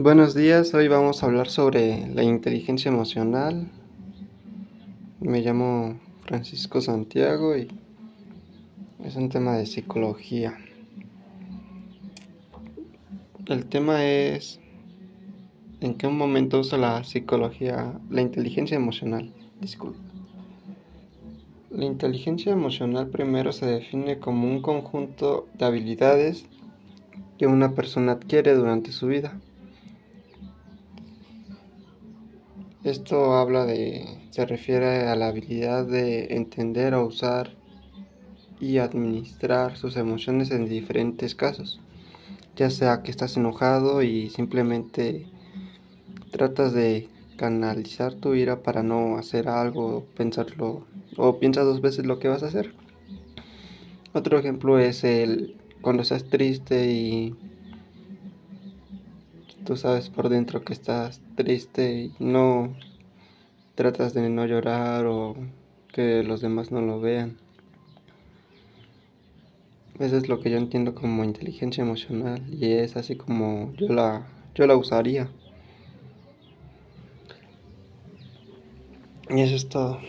Buenos días, hoy vamos a hablar sobre la inteligencia emocional. Me llamo Francisco Santiago y es un tema de psicología. El tema es en qué momento usa la psicología la inteligencia emocional. Disculpe. La inteligencia emocional primero se define como un conjunto de habilidades que una persona adquiere durante su vida Esto habla de, se refiere a la habilidad de entender o usar y administrar sus emociones en diferentes casos. Ya sea que estás enojado y simplemente tratas de canalizar tu ira para no hacer algo, pensarlo o piensa dos veces lo que vas a hacer. Otro ejemplo es el cuando estás triste y tú sabes por dentro que estás triste y no tratas de no llorar o que los demás no lo vean. Eso es lo que yo entiendo como inteligencia emocional y es así como yo la, yo la usaría. Y eso es todo.